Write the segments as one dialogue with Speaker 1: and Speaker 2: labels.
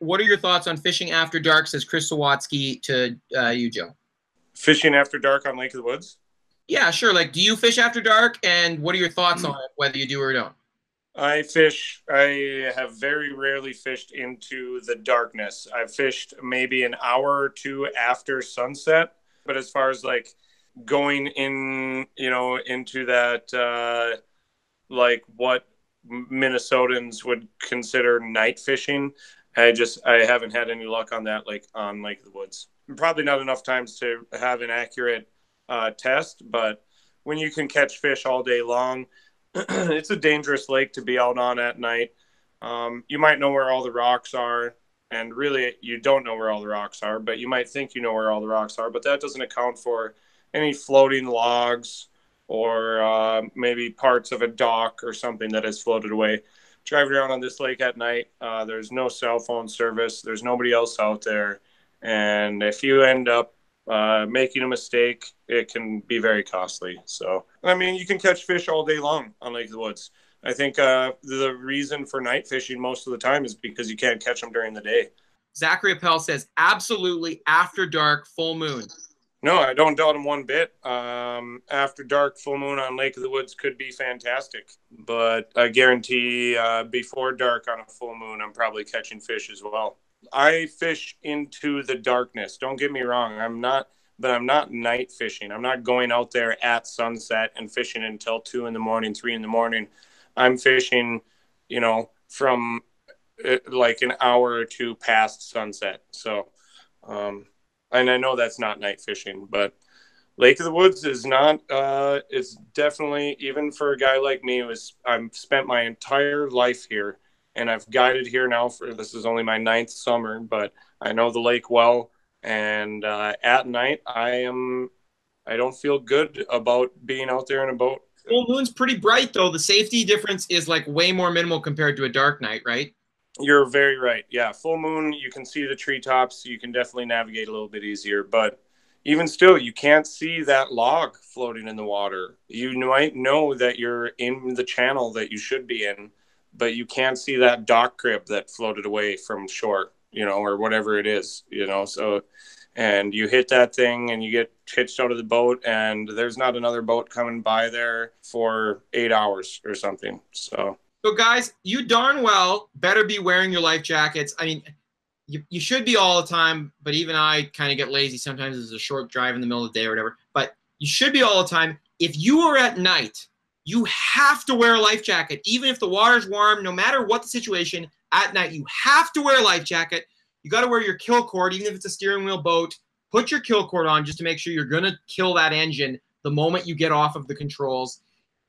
Speaker 1: what are your thoughts on fishing after dark? Says Chris Sawatsky to uh, you, Joe.
Speaker 2: Fishing after dark on Lake of the Woods.
Speaker 1: Yeah, sure. Like, do you fish after dark? And what are your thoughts on it, whether you do or don't?
Speaker 2: I fish. I have very rarely fished into the darkness. I've fished maybe an hour or two after sunset. But as far as like going in, you know, into that, uh, like what Minnesotans would consider night fishing, I just I haven't had any luck on that. Like on Lake of the Woods, probably not enough times to have an accurate uh, test. But when you can catch fish all day long it's a dangerous lake to be out on at night. Um, you might know where all the rocks are, and really you don't know where all the rocks are, but you might think you know where all the rocks are, but that doesn't account for any floating logs or uh, maybe parts of a dock or something that has floated away. Driving around on this lake at night, uh, there's no cell phone service, there's nobody else out there, and if you end up uh, making a mistake, it can be very costly. So, I mean, you can catch fish all day long on Lake of the Woods. I think uh, the reason for night fishing most of the time is because you can't catch them during the day.
Speaker 1: Zachary Appel says, absolutely after dark, full moon.
Speaker 2: No, I don't doubt him one bit. Um, after dark, full moon on Lake of the Woods could be fantastic, but I guarantee uh, before dark on a full moon, I'm probably catching fish as well. I fish into the darkness. Don't get me wrong. I'm not, but I'm not night fishing. I'm not going out there at sunset and fishing until two in the morning, three in the morning. I'm fishing, you know, from uh, like an hour or two past sunset. So, um, and I know that's not night fishing, but Lake of the Woods is not. Uh, it's definitely even for a guy like me who's I've spent my entire life here and I've guided here now for this is only my ninth summer, but I know the lake well. And uh, at night, I am I don't feel good about being out there in a boat.
Speaker 1: Full moon's pretty bright though. The safety difference is like way more minimal compared to a dark night, right?
Speaker 2: You're very right. Yeah, full moon, you can see the treetops. You can definitely navigate a little bit easier, but even still, you can't see that log floating in the water. You might know that you're in the channel that you should be in, but you can't see that dock crib that floated away from shore, you know, or whatever it is, you know. So, and you hit that thing and you get hitched out of the boat, and there's not another boat coming by there for eight hours or something. So,
Speaker 1: so guys, you darn well better be wearing your life jackets. I mean, you, you should be all the time, but even I kind of get lazy sometimes. It's a short drive in the middle of the day or whatever, but you should be all the time. If you are at night you have to wear a life jacket, even if the water's warm, no matter what the situation at night, you have to wear a life jacket. You got to wear your kill cord, even if it's a steering wheel boat. Put your kill cord on just to make sure you're going to kill that engine the moment you get off of the controls.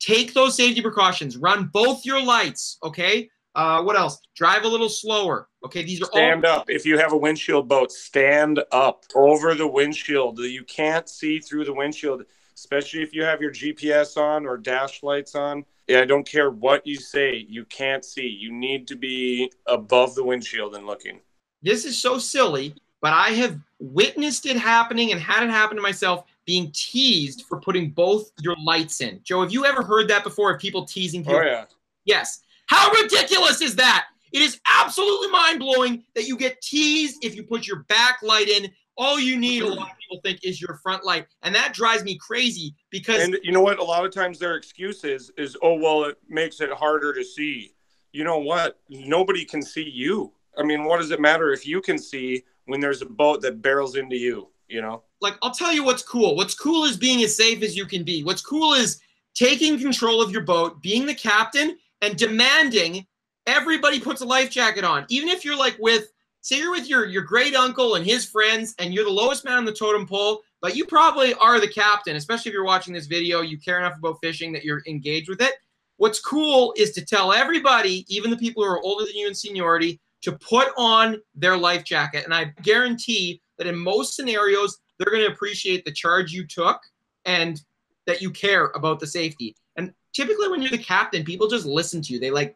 Speaker 1: Take those safety precautions. Run both your lights, okay? Uh, what else? Drive a little slower. Okay, these are
Speaker 2: stand all- up. If you have a windshield boat, stand up over the windshield. You can't see through the windshield especially if you have your GPS on or dash lights on. Yeah, I don't care what you say, you can't see. You need to be above the windshield and looking.
Speaker 1: This is so silly, but I have witnessed it happening and had it happen to myself being teased for putting both your lights in. Joe, have you ever heard that before of people teasing people?
Speaker 2: Oh, yeah.
Speaker 1: Yes. How ridiculous is that? It is absolutely mind blowing that you get teased if you put your back light in all you need, a lot of people think, is your front light, and that drives me crazy because.
Speaker 2: And you know what? A lot of times their excuse is, is oh well, it makes it harder to see. You know what? Nobody can see you. I mean, what does it matter if you can see when there's a boat that barrels into you? You know.
Speaker 1: Like I'll tell you what's cool. What's cool is being as safe as you can be. What's cool is taking control of your boat, being the captain, and demanding everybody puts a life jacket on, even if you're like with say you're with your your great uncle and his friends and you're the lowest man on the totem pole but you probably are the captain especially if you're watching this video you care enough about fishing that you're engaged with it what's cool is to tell everybody even the people who are older than you in seniority to put on their life jacket and i guarantee that in most scenarios they're going to appreciate the charge you took and that you care about the safety and typically when you're the captain people just listen to you they like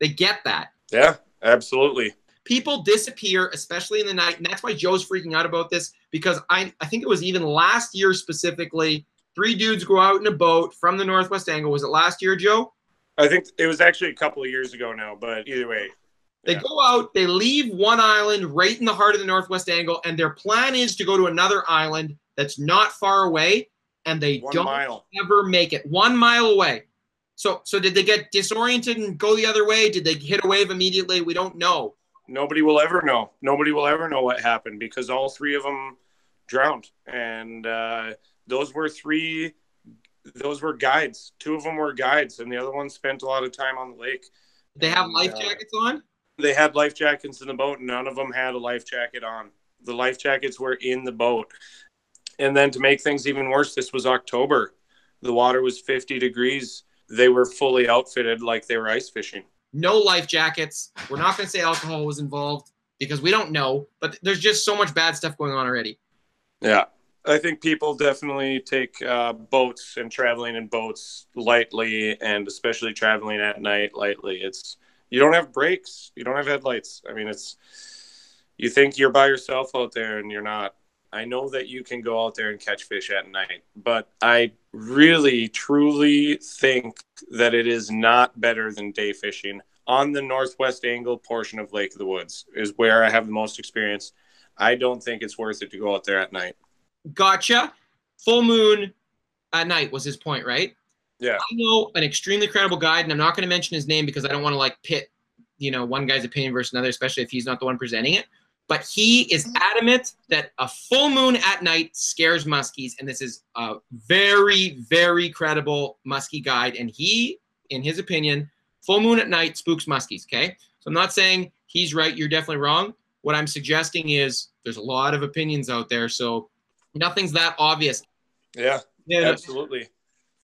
Speaker 1: they get that
Speaker 2: yeah absolutely
Speaker 1: people disappear, especially in the night. And that's why Joe's freaking out about this because I, I think it was even last year specifically. Three dudes go out in a boat from the Northwest Angle. Was it last year, Joe?
Speaker 2: I think it was actually a couple of years ago now, but either way,
Speaker 1: They
Speaker 2: Yeah.
Speaker 1: go out, they leave one island right in the heart of the northwest angle, and their plan is to go to another island that's not far away, and they
Speaker 2: One
Speaker 1: don't
Speaker 2: mile.
Speaker 1: ever make it one mile away. So, so did they get disoriented and go the other way? Did they hit a wave immediately? We don't know.
Speaker 2: Nobody will ever know. Nobody will ever know what happened because all three of them drowned, and uh, those were three. Those were guides. Two of them were guides, and the other one spent a lot of time on the lake.
Speaker 1: They have life
Speaker 2: uh,
Speaker 1: jackets on.
Speaker 2: They had life jackets in the boat. and None of them had a life jacket on. The life jackets were in the boat. And then to make things even worse, this was October. The water was 50 degrees. They were fully outfitted like they were ice fishing.
Speaker 1: No life jackets. We're not going to say alcohol was involved because we don't know. But there's just so much bad stuff going on already.
Speaker 2: Yeah. I think people definitely take uh, boats and traveling in boats lightly, and especially traveling at night lightly. It's you don't have brakes, you don't have headlights. I mean, it's you think you're by yourself out there, and you're not. I know that you can go out there and catch fish at night, but I really, truly think that it is not better than day fishing on the northwest angle portion of Lake of the Woods. Is where I have the most experience. I don't think it's worth it to go out there at night.
Speaker 1: Gotcha. Full moon at night was his point, right?
Speaker 2: Yeah.
Speaker 1: I know an extremely credible guide, and I'm not going to mention his name because I don't want to like pit, you know, one guy's opinion versus another, especially if he's not the one presenting it. But he is adamant that a full moon at night scares muskies, and this is a very, very credible muskie guide. And he, in his opinion, full moon at night spooks muskies. Okay, so I'm not saying he's right. You're definitely wrong. What I'm suggesting is there's a lot of opinions out there, so nothing's that obvious.
Speaker 2: Yeah,
Speaker 1: Yeah,
Speaker 2: absolutely.